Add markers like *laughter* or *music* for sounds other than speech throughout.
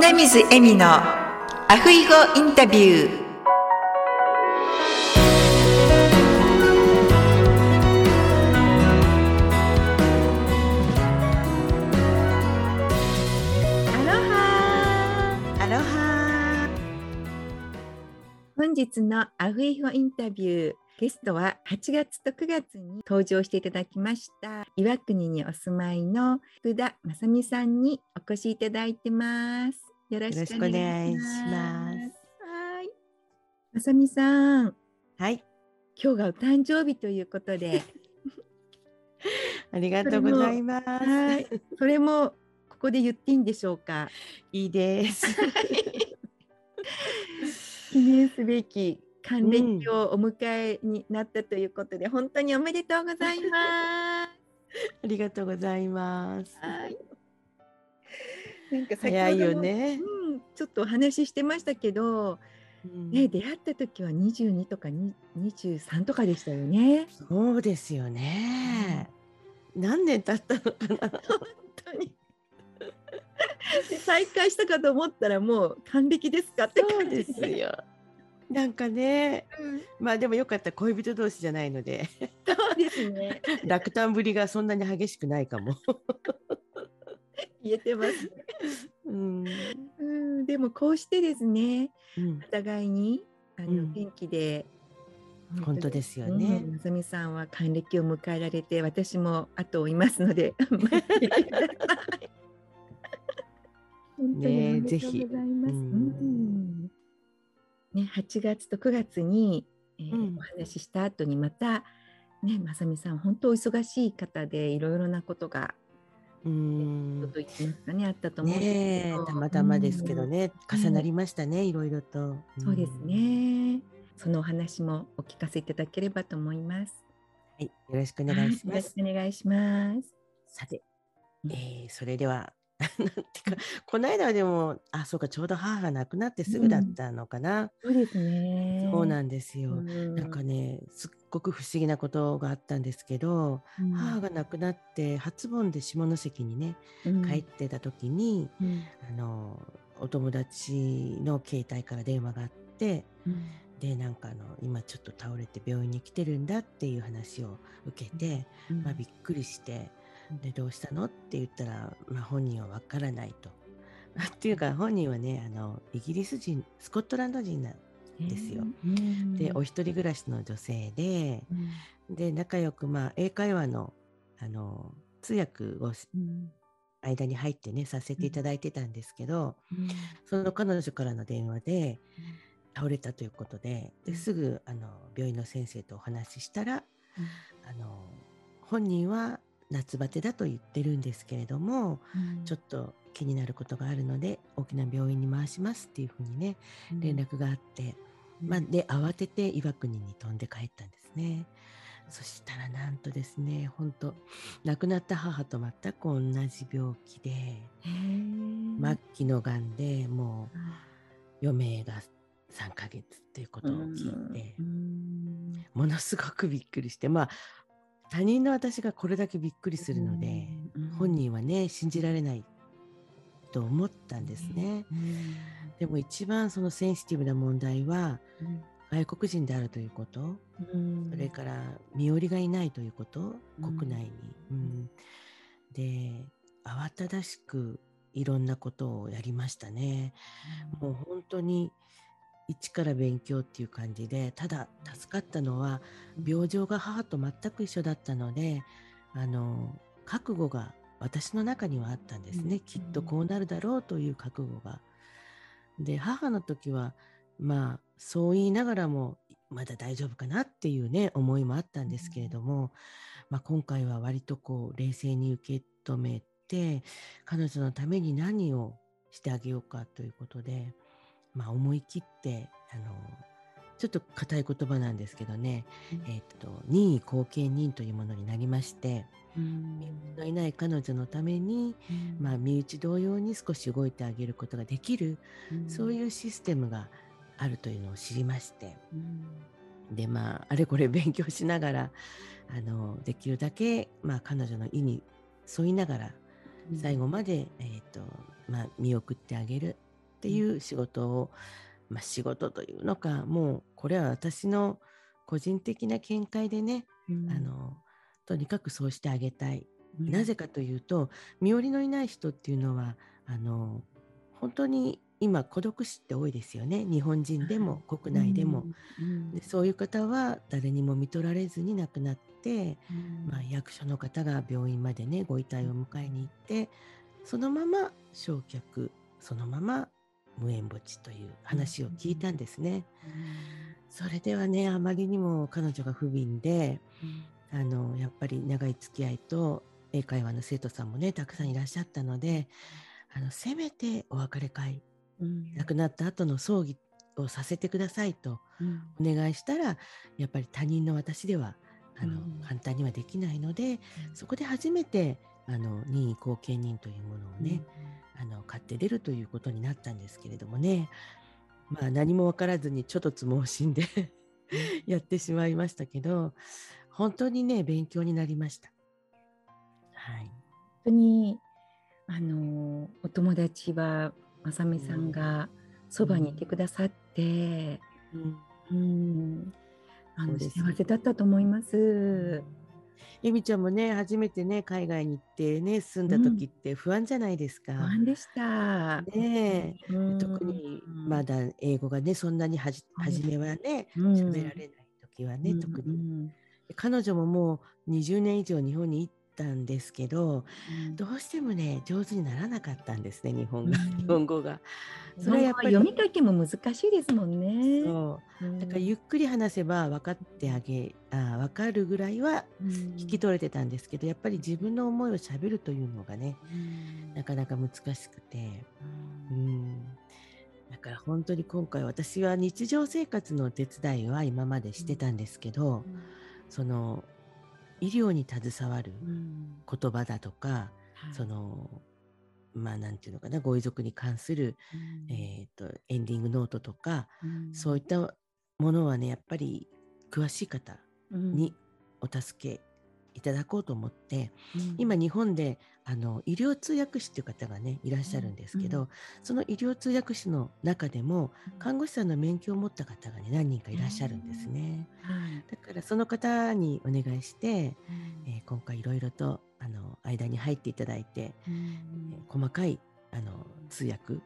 米水恵美のアフイゴインタビュー。アロハアロハ本日のアフイゴインタビューゲストは8月と9月に登場していただきました岩国にお住まいの福田正美さんにお越しいただいてますよろしくお願いします。はい。正美さん。はい。今日がお誕生日ということで。*laughs* ありがとうございます。はい。それもここで言っていいんでしょうか？いいです。*laughs* 記念すべき還暦をお迎えになったということで、うん、本当におめでとうございます。*laughs* ありがとうございます。はい。なんか早いよね、うん、ちょっとお話ししてましたけど、うん、ね出会った時は22とか23とかでしたよね。そうですよね。うん、何年経ったのかな。本当に。再会したかと思ったらもう還暦ですかって感じですよ。なんかね、うん、まあでもよかった恋人同士じゃないのでそうですね *laughs* 落胆ぶりがそんなに激しくないかも *laughs* 言えてます、ね、うん、うんでもこうしてですね、うん、お互いにあの、元気で本当ですよね。まさみさんは還暦を迎えられて、私も後を追いますので。*laughs* ね、ぜひ。ね、8月と9月に、えーうん、お話しした後にまた、ね、まさみさん本当お忙しい方でいろいろなことがうんと言ってますかねあったと思うんですけたまたまですけどね、重なりましたね、いろいろと。そうですね。そのお話もお聞かせいただければと思います。はい、よろしくお願いします。よろしくお願いします。さて、えー、それでは *laughs* なんてかこの間はでもあそうかちょうど母が亡くなってすぐだったのかな、うん、そうですね。そうなんですよ、うん、なん。かねすっごく不思議なことがあったんですけど、うん、母が亡くなって初盆で下関にね、帰ってた時に、あのお友達の携帯から電話があって、でなんかあの今ちょっと倒れて病院に来てるんだっていう話を受けて、まあ、びっくりして。でどうしたの？って言ったら、まあ、本人はわからないと。*laughs* っていうか本人はねあのイギリス人スコットランド人なんですよ。でお一人暮らしの女性で、で仲良く、まあ、英会話のあの通訳を、間に入ってねさせていただいてたんですけど、その彼女からの電話で、倒れたということでですぐあの病院の先生とお話ししたら、あの本人は夏バテだと言ってるんですけれども、うん、ちょっと気になることがあるので大きな病院に回しますっていうふうにね、うん、連絡があって、うん、まあ、で慌てて岩国に飛んで帰ったんですね。そしたらなんとですね本当亡くなった母と全く同じ病気で末期のがんでもう余命が3ヶ月っていうことを聞いて、ものすごくびっくりしてまあ他人の私がこれだけびっくりするので、うんうん、本人はね信じられないと思ったんですね、うん、でも一番そのセンシティブな問題は、外国人であるということ、それから身寄りがいないということ、国内に、で慌ただしくいろんなことをやりましたね、もう本当に一から勉強っていう感じでただ助かったのは病状が母と全く一緒だったのであの覚悟が私の中にはあったんですね、うん、きっとこうなるだろうという覚悟が。で母の時はまあそう言いながらもまだ大丈夫かなっていうね思いもあったんですけれども、まあ、今回は割とこう冷静に受け止めて彼女のために何をしてあげようかということで。まあ、思い切ってあのちょっと硬い言葉なんですけどね、うん、えー、っと任意後見人というものになりまして、うん、のいない彼女のために、うん、まあ、身内同様に少し動いてあげることができる、そういうシステムがあるというのを知りまして、でまああれこれ勉強しながらあのできるだけ、まあ、彼女の意に沿いながら最後まで、えーとまあ、見送ってあげるっていう仕事を、まあ、仕事というのかもうこれは私の個人的な見解でね、うん、あのとにかくそうしてあげたい、うん、なぜかというと身寄りのいない人っていうのはあの本当に今孤独死って多いですよね。日本人でも国内でも、でそういう方は誰にも見取られずに亡くなって、まあ、役所の方が病院までねご遺体を迎えに行ってそのまま焼却そのまま無縁墓地という話を聞いたんですね。それではねあまりにも彼女が不憫で、あのやっぱり長い付き合いと英会話の生徒さんもねたくさんいらっしゃったのであのせめてお別れ会、うん、亡くなった後の葬儀をさせてくださいとお願いしたら、やっぱり他人の私ではあの、うん、簡単にはできないので、そこで初めてあの任意後見人というものをね、あの買って出るということになったんですけれどもね。まあ何も分からずにちょっとつ盲信で *laughs* やってしまいましたけど本当にね勉強になりました。はい、本当にあのお友達はまさみさんがそばにいてくださって、うん、うん、あの幸せだったと思います。えみちゃんもね初めてね海外に行ってね住んだ時って不安じゃないですか。不安でした。ね、うん、特にまだ英語がねそんなにはじ初めはね喋、られない時はね、特に。彼女ももう20年以上日本にたんですけど、うん、どうしてもね上手にならなかったんですね日本が、*laughs* うん、日本語が。それはやっぱり読み書きも難しいですもんね。そう、だからゆっくり話せば分かってあげあ分かるぐらいは聞き取れてたんですけど、やっぱり自分の思いをしゃべるというのがね、なかなか難しくて。うん。だから本当に今回私は日常生活の手伝いは今までしてたんですけど、その医療に携わる言葉だとか、うん、そのまあなんていうのかなご遺族に関する、うん、えーと、エンディングノートとか、うん、そういったものはねやっぱり詳しい方にお助けいただこうと思って、うん、今日本であの医療通訳士っていう方がねいらっしゃるんですけど、うん、その医療通訳士の中でも看護師さんの免許を持った方がね何人かいらっしゃるんですね、だからその方にお願いして、えー、今回いろいろとあの間に入っていただいて、えー、細かいあの通訳、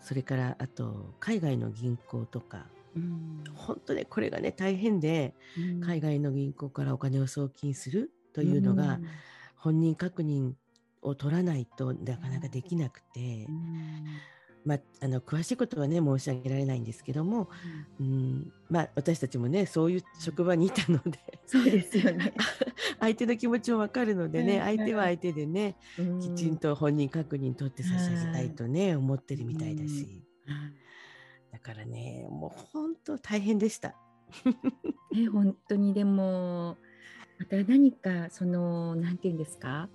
それからあと海外の銀行とかうん、本当ねこれがね大変で、うん、海外の銀行からお金を送金するというのが、本人確認を取らないとなかなかできなくて、まあ、あの詳しいことはね申し上げられないんですけども、うん、まあ、私たちもねそういう職場にいたのでそうですよね。*laughs* 相手の気持ちも分かるのでね、相手は相手でね、きちんと本人確認取って差し上げたいとね、思ってるみたいだし。だからねもう本当大変でした。*laughs* え本当にでもまた何かその何て言うんですか？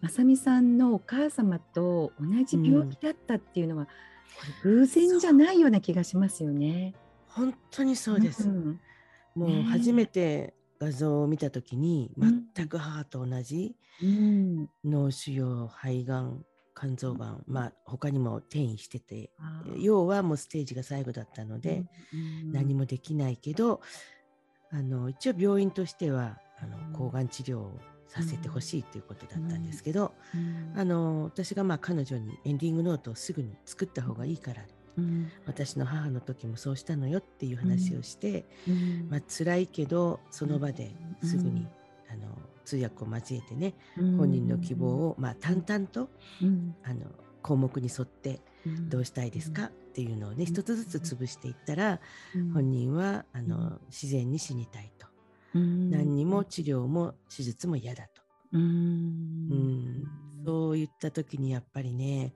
まさみさんのお母様と同じ病気だったっていうのは、うん、偶然じゃないような気がしますよね。本当にそうです。うん、もう初めて画像を見た時に、全く母と同じ脳腫瘍肺がん肝臓がん、まあ、他にも転移してて要はもうステージが最後だったので、何もできないけどあの一応病院としてはあの抗がん治療をさせてほしいということだったんですけど、あの私がまあ彼女にエンディングノートをすぐに作った方がいいから、うん、私の母の時もそうしたのよっていう話をして、うん、まあ辛いけどその場ですぐに、あの通訳を交えてね、本人の希望を、まあ、淡々と、あの項目に沿ってどうしたいですか、っていうのをね一つずつ潰していったら、本人はあの自然に死にたいと、何にも治療も手術も嫌だと。うん。そういった時にやっぱりね、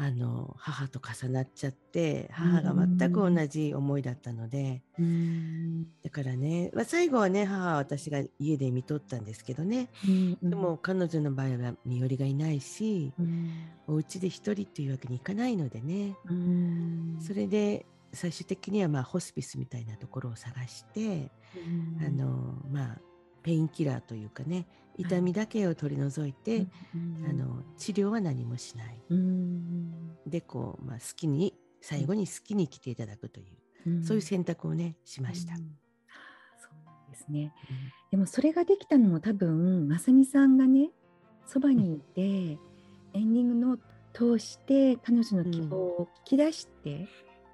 あの母と重なっちゃって母が全く同じ思いだったので、うん、だからね、まあ、最後はね母は私が家で見とったんですけどね、うんうん、でも彼女の場合は身寄りがいないし、うん、お家で一人っていうわけにいかないのでね、うん、それで最終的にはまあホスピスみたいなところを探して、うん、あのまあペインキラーというかね痛みだけを取り除いて、あの治療は何もしない、でこう、まあ、好きに最後に好きに来ていただくという、うん、そういう選択をねしました。うん、そうなんですね、でもそれができたのも多分まさみさんがねそばにいて、エンディングのを通して彼女の希望を聞き出して、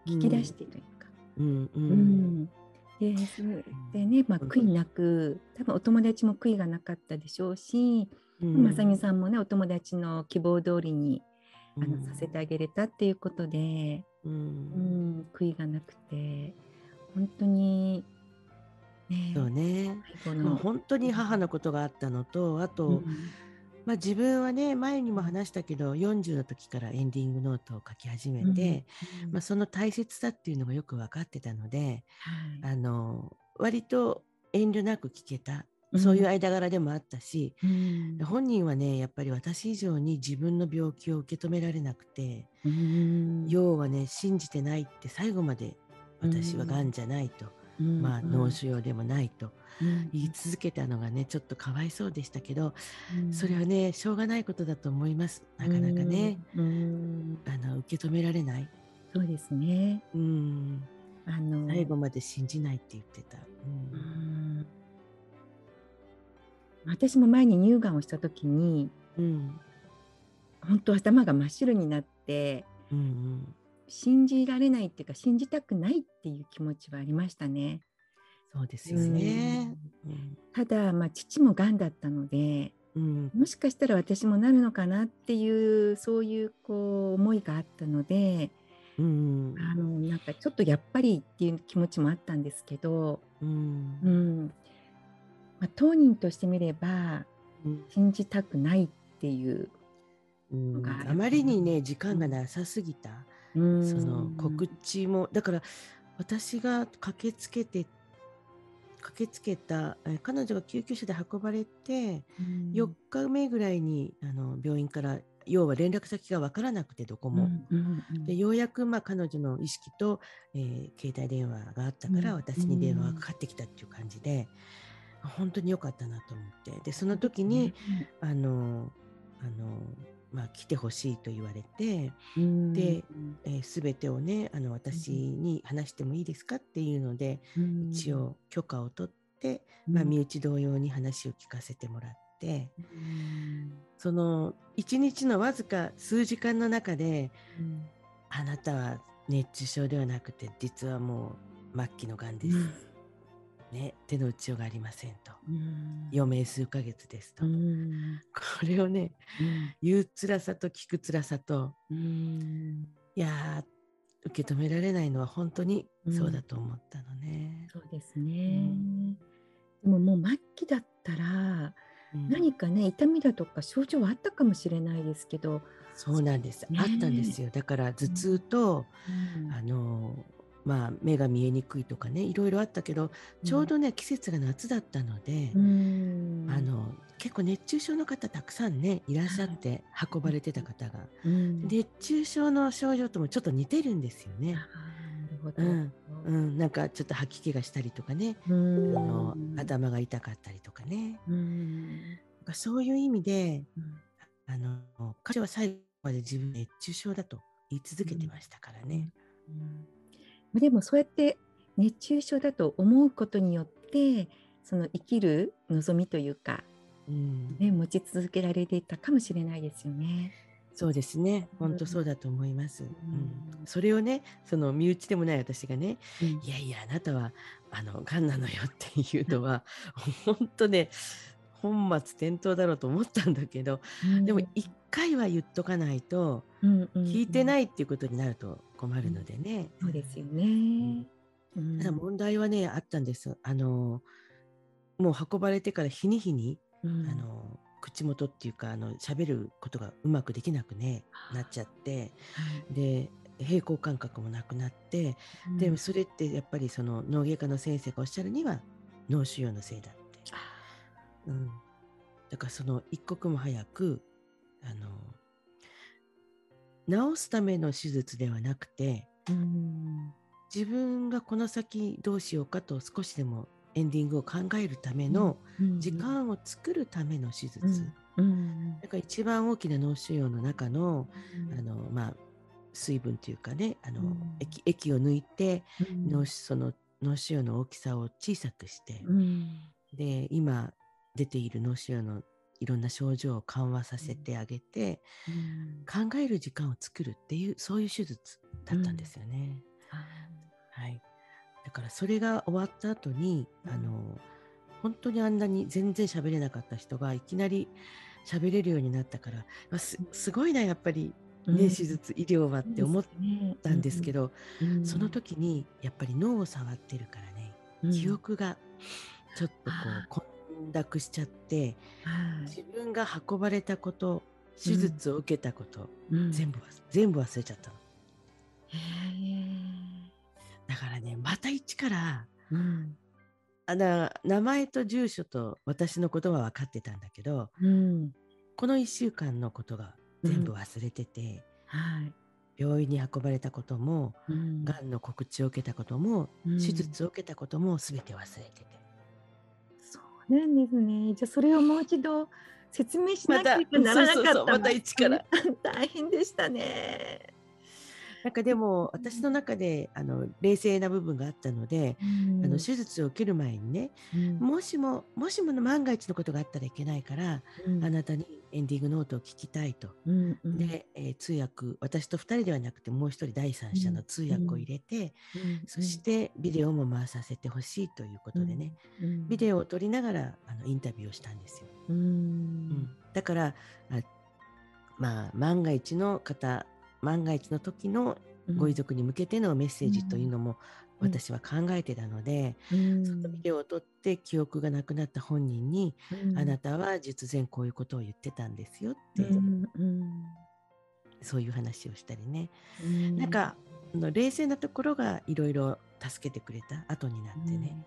聞き出してというか。うん。うんででね、まあ、悔いなく多分お友達も悔いがなかったでしょうし、うん、まさみさんもねお友達の希望通りにあの、させてあげれたっていうことで、うん、うん、悔いがなくて本当にねそうね、まあ、本当に母のことがあったのとあと、うん、まあ、自分はね前にも話したけど40の時からエンディングノートを書き始めて、うん、まあ、その大切さっていうのがよく分かってたので、はい、あの割と遠慮なく聞けた。そういう間柄でもあったし、うん、本人はねやっぱり私以上に自分の病気を受け止められなくて、うん、要はね信じてないって最後まで私はがん。じゃないと、うん、まあ脳腫瘍でもないと。言い続けたのがねちょっとかわいそうでしたけど、それはねしょうがないことだと思います。なかなかね、あの受け止められない。そうですね、うん、あの。最後まで信じないって言ってた。うん。私も前に乳がんをした時に、うん、本当頭が真っ白になって、うんうん、信じられないっていうか信じたくないっていう気持ちはありましたね。そうですよね、うん、ただ、まあ、父もがんだったので、うん、もしかしたら私もなるのかなっていうそういうこう思いがあったので、うん、あのなんかちょっとやっぱりっていう気持ちもあったんですけど、うん、うん、まあ、当人としてみれば、信じたくないっていうのがあ,、あまりにね時間がなさすぎた、その告知もだから私が駆けつけて駆けつけた彼女が救急車で運ばれて、4日目ぐらいにあの病院から要は連絡先が分からなくてどこも、でようやくまあ彼女の意識と、えー、携帯電話があったから私に電話がかかってきたっていう感じで、本当に良かったなと思って。でその時に、あのあのまあ、来てほしいと言われて、で、えー、全てをねあの私に話してもいいですかっていうので、一応許可を取って、まあ、身内同様に話を聞かせてもらって、その一日のわずか数時間の中で、あなたは熱中症ではなくて実はもう末期のがんです。ね、手の打ちようがありませんと、余命数ヶ月ですと、これをね、言う辛さと聞く辛さと、いや受け止められないのは本当にそうだと思ったのね。そうですね、でももう末期だったら、何かね痛みだとか症状はあったかもしれないですけど。そうなんです、ね、あったんですよ。だから頭痛と、うん、あのまあ、目が見えにくいとかねいろいろあったけどちょうどね、うん、季節が夏だったので、あの結構熱中症の方たくさんねいらっしゃって運ばれてた方が、うん、熱中症の症状ともちょっと似てるんですよね。うん、うん、なんかちょっと吐き気がしたりとかね、あの頭が痛かったりとかね、うん、そういう意味で、あの彼は最後まで自分熱中症だと言い続けてましたからね。うんでもそうやって熱中症だと思うことによってその生きる望みというか、うんね、持ち続けられていたかもしれないですよね。そうですね。本当そうだと思います。うん、うん、それをね、その身内でもない私がね、うん、いやいやあなたはあの癌なのよっていうのは *laughs* 本当ね、本末転倒だろうと思ったんだけど、うん、でも一回は言っとかないと、聞いてないっていうことになると困るのでね。そうですよね。ただ問題はねあったんです。あのもう運ばれてから日に日に、あの口元っていうかあの喋ることがうまくできなくねなっちゃって、で平行感覚もなくなって、でもそれってやっぱりその脳外科の先生がおっしゃるには脳腫瘍のせいだ。うん、だからその一刻も早くあの治すための手術ではなくて、うん、自分がこの先どうしようかと少しでもエンディングを考えるための時間を作るための手術、うん。うん、だから一番大きな脳腫瘍の中の,、あのまあ、水分というかねあの、うん、液液を抜いて、脳、うん、その脳腫瘍の大きさを小さくして、うん、で今出ている脳腫瘍のいろんな症状を緩和させてあげて、考える時間を作るっていうそういう手術だったんですよね。はい、だからそれが終わった後に、あの本当にあんなに全然喋れなかった人がいきなり喋れるようになったからすすごいなやっぱりね、手術医療はって思ったんですけど、その時にやっぱり脳を触ってるからね、記憶がちょっとこう混濁しちゃって、自分が運ばれたこと手術を受けたこと、全部全部忘れちゃったの。だからねまた一から、うん、あだ名前と住所と私のことは分かってたんだけど、うん、この1週間のことが全部忘れてて、うん、はい、病院に運ばれたことも、うん、がんの告知を受けたことも、手術を受けたことも全て忘れてて。なんですね。じゃあそれをもう一度説明しなきゃならなかった。また一から。*laughs* 大変でしたね。なんかでも私の中であの冷静な部分があったので、うん、あの手術を受ける前にね、うん、もしももしもの万が一のことがあったらいけないから、うん、あなたにエンディングノートを聞きたいと、うんうん、で、えー、通訳私と2人ではなくてもう一人第三者の通訳を入れて、そしてビデオも回させてほしいということでね、ビデオを撮りながらあのインタビューをしたんですよ。うん。だからあまあ万が一の方万が一の時のご遺族に向けてのメッセージというのも私は考えてたので、うん、そのビデオを撮って記憶がなくなった本人に、うん、あなたは術前こういうことを言ってたんですよって、うん、そういう話をしたりね、うん、なんか冷静なところがいろいろ助けてくれた後になってね、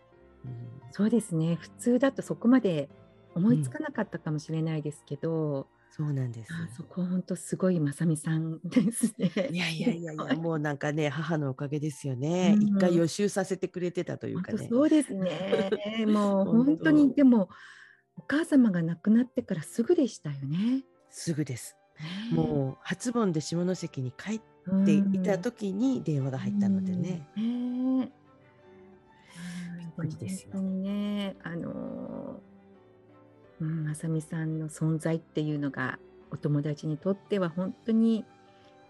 そうですね。普通だとそこまで思いつかなかったかもしれないですけど、そうなんです。あそこ本当すごいまさみさんですね。いやいやいやいや、*laughs* もうなんかね、母のおかげですよね。一、うん、回予習させてくれてたというかね。そうですね。*laughs* もう本当にでもお母様が亡くなってからすぐでしたよね。すぐです。もう初盆で下関に帰っていた時に電話が入ったのでね。うん、びっくりですよ。本当にね、あのーうん、まさみさんの存在っていうのがお友達にとっては本当に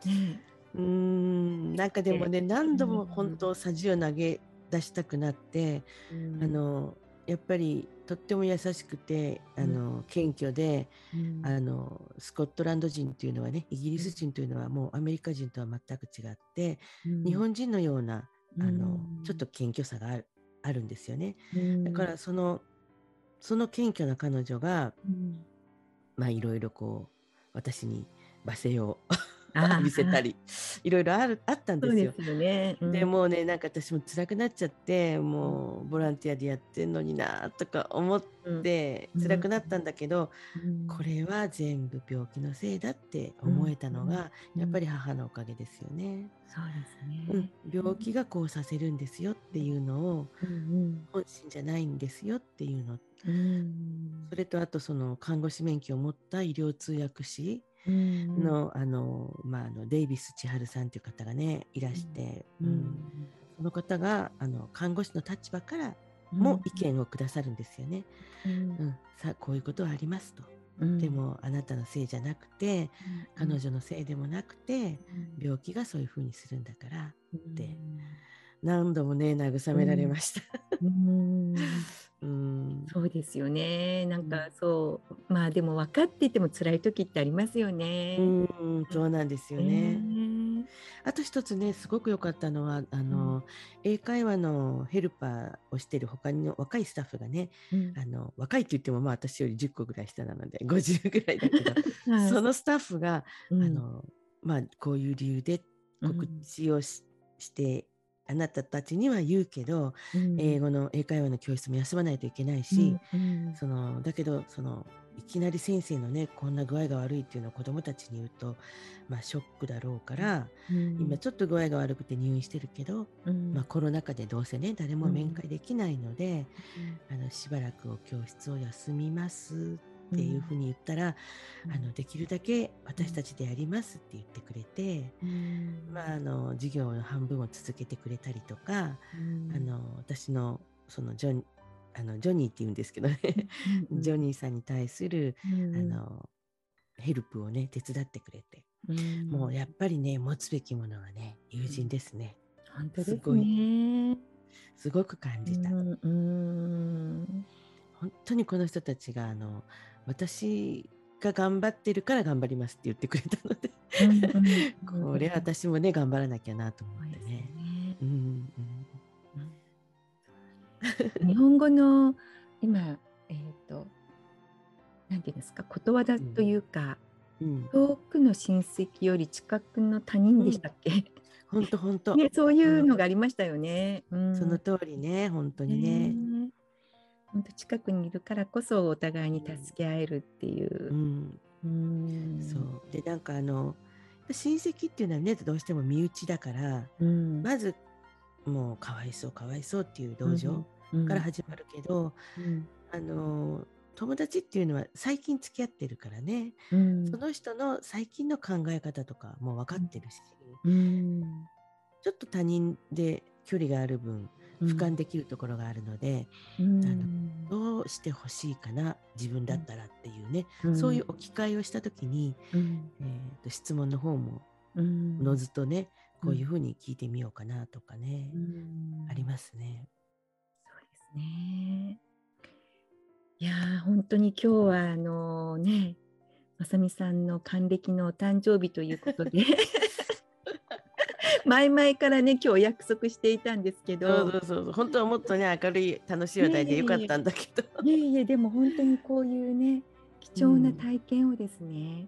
ねうんなんかでもね何度も本当さじを投げ出したくなって、うん、あのやっぱりとっても優しくてあの、謙虚で、うん、あのスコットランド人というのはねイギリス人というのはもうアメリカ人とは全く違って、うん、日本人のようなあの、ちょっと謙虚さがあるあるんですよね。だからそのその謙虚な彼女が、うん、まあいろいろこう私に罵声を *laughs* 見せたりいろいろあるあったんですよ。で、ね。うん、もうねなんか私も辛くなっちゃってもうボランティアでやってんのになとか思って辛くなったんだけど、うん、これは全部病気のせいだって思えたのが、やっぱり母のおかげですよね。そうですね、病気がこうさせるんですよっていうのを、本心じゃないんですよっていうの、それとあとその看護師免許を持った医療通訳士の,、あのまあ、あのデイビス千春さんという方がねいらして、うん。その方があの看護師の立場からも意見をくださるんですよね。うん。さあこういうことはありますと。でもあなたのせいじゃなくて、彼女のせいでもなくて、病気がそういうふうにするんだからって、何度もね慰められました。うん。*laughs* うん。そうですよね。なんかそう、まあでも分かっていても辛い時ってありますよね。うん、そうなんですよね。あと一つね、すごく良かったのは、あの、うん、英会話のヘルパーをしてる他の若いスタッフがね、うん、あの若いって言ってもまあ私より10個ぐらい下なので *laughs* 50ぐらいだけど、はい、そのスタッフが、あのまあこういう理由で告知をし,、してあなたたちには言うけど、うん、英語の英会話の教室も休まないといけないし、うんうん、そのだけどそのいきなり先生のねこんな具合が悪いっていうのを子どもたちに言うと、まあ、ショックだろうから、うん、今ちょっと具合が悪くて入院してるけど、うん、まあ、コロナ禍でどうせね誰も面会できないので、うん、あのしばらく教室を休みますっていうふうに言ったら、うん、あのできるだけ私たちでやりますって言ってくれて、うん、まあ、あの授業の半分を続けてくれたりとか、うん、あの私のそのジョあのジョニーって言うんですけどね、*laughs* ジョニーさんに対する、あのヘルプをね手伝ってくれて、もうやっぱりね持つべきものはね友人ですね。本当ですね。すごく感じた。うん。本当にこの人たちがあの私が頑張ってるから頑張りますって言ってくれたので。これ私もね頑張らなきゃなと思ってね。日本語の今えっ、ー、となんていうんですかことわざというか、うん、遠くの親戚より近くの他人でしたっけ、本当本当。ね、そういうのがありましたよね。うん、その通りね、本当にね。本当近くにいるからこそお互いに助け合えるっていう。うん、うん、そう。でなんかあの親戚っていうのはねどうしても身内だから、うん、まずもうかわいそうかわいそうっていう同情から始まるけど、うん、あの友達っていうのは最近付き合ってるからね、うん、その人の最近の考え方とかも分かってるし、うん、ちょっと他人で距離がある分俯瞰できるところがあるので、うん、あのどうしてほしいかな自分だったらっていうね、そういう置き換えをした時に、えーと、質問の方もおのずとねこういうふうに聞いてみようかなとかね、ありますね。そうですね。いや本当に今日はあのねまさみさんの還暦のお誕生日ということで前々からね今日約束していたんですけど。そうそうそう本当はもっとね明るい楽しい話題でよかったんだけど。いえいえでも本当にこういうね貴重な体験をですね、うん、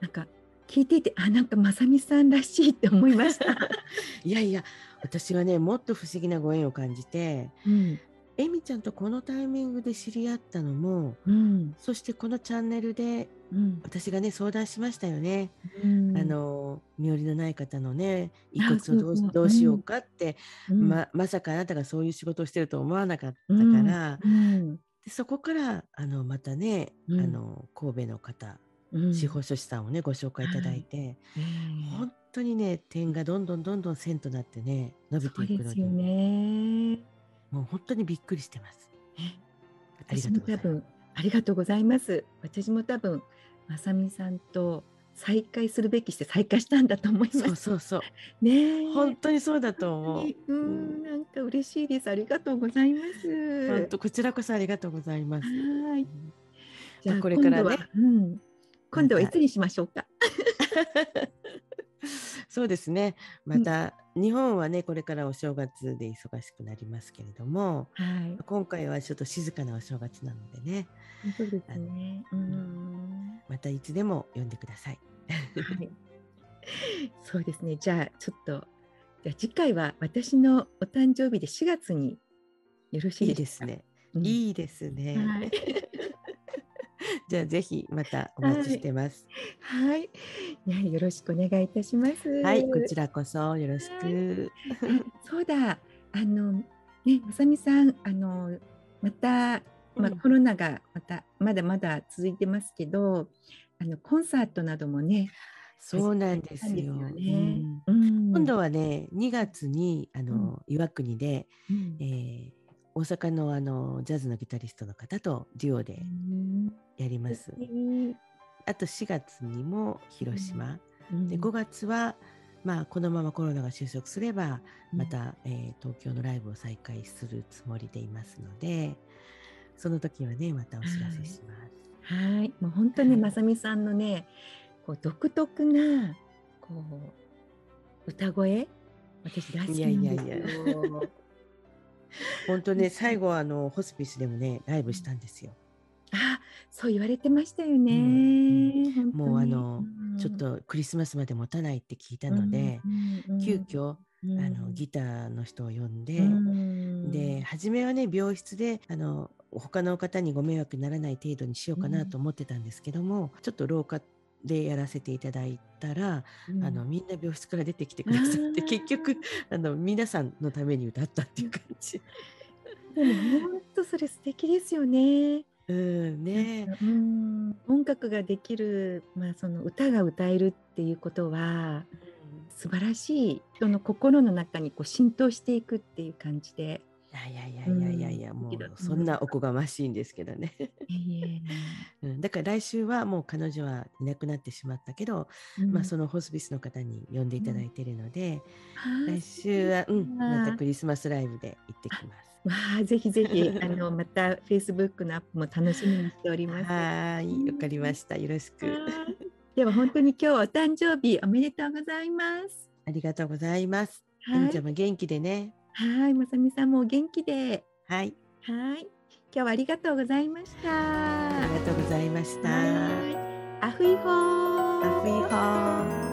なんか聞いていてあなんかまさみさんらしいって思いました。*laughs* いやいや私はねもっと不思議なご縁を感じて、うん、エミちゃんとこのタイミングで知り合ったのも、うん、そしてこのチャンネルで私がね相談しましたよね。うん、あの身寄りのない方のね *laughs* 遺骨をどうどうしようかって、ままさかあなたがそういう仕事をしてると思わなかったから、でそこからあのまたね、あの神戸の方、司法書士さんをねご紹介いただいて、本当にね点がどんどんどんどん線となってね伸びていくので。ねもう本当にびっくりしてます。私も多分ありがとうございます。私も多分まさみさんと再会するべきして再会したんだと思います。そうそうそう。*laughs* ね本当にそうだと思う。うん、なんか嬉しいです。ありがとうございます。本当こちらこそありがとうございます。はい。じゃあこれからね、うん、今度はいつにしましょうか？*laughs* そうですね。また、うん、日本はねこれからお正月で忙しくなりますけれども、はい、今回はちょっと静かなお正月なのでね。そうですね。うん、またいつでも呼んでください。はい、*laughs* そうですね。じゃあちょっとじゃあ次回は私のお誕生日で4月によろしいですね。いいですね。はいじゃあぜひまたお待ちしてます。はい、はい、よろしくお願いいたします。はい、こちらこそよろしく。*laughs* そうだ、あのね、まさみさん、あのまた、まあ、コロナがまたまだまだ続いてますけど、あのコンサートなどもね。そうなんですよ。ねうん、今度はね、2月にあの、うん、岩国で、うん、えー、大阪のあのジャズのギタリストの方とデュオでやります。あと4月にも広島、うん、で5月は、まあ、このままコロナが収束すればまた、うん、えー、東京のライブを再開するつもりでいますのでその時はねまたお知らせします。はい、もう本当にまさみさんのね、こう独特なこう歌声私大好きなんですよ。いやいやいや。*laughs* 本当ね最後はあのホスピスでもねライブしたんですよ。あそう言われてましたよね。うんうん、もうあの、うん、ちょっとクリスマスまで持たないって聞いたので、急遽あのギターの人を呼んで、で初めはね病室であの他の方にご迷惑にならない程度にしようかなと思ってたんですけども、ちょっと廊下でやらせていただいたら、うん、あのみんな病室から出てきてくださって結局あの皆さんのために歌ったっていう感じ。でも本当それ素敵ですよね。うんね、うん、音楽ができる、まあ、その歌が歌えるっていうことは、素晴らしい人の心の中にこう浸透していくっていう感じで。いやいやいやいやいやいや、うん、もうそんなおこがましいんですけどね。*laughs* うん、だから来週はもう彼女はいなくなってしまったけど、うん、まあそのホスピスの方に呼んでいただいているので、来週は、うん、またクリスマスライブで行ってきます。わあ、ぜひぜひ、あの、*laughs* またフェイスブックのアップも楽しみにしております。はい、わかりました。よろしく。では、本当に今日お誕生日おめでとうございます。ありがとうございます。はい、ちゃんも元気でね。はい、まさみさんも元気で。はい。はい。今日はありがとうございました。ありがとうございました。アフイホー。アフイホー。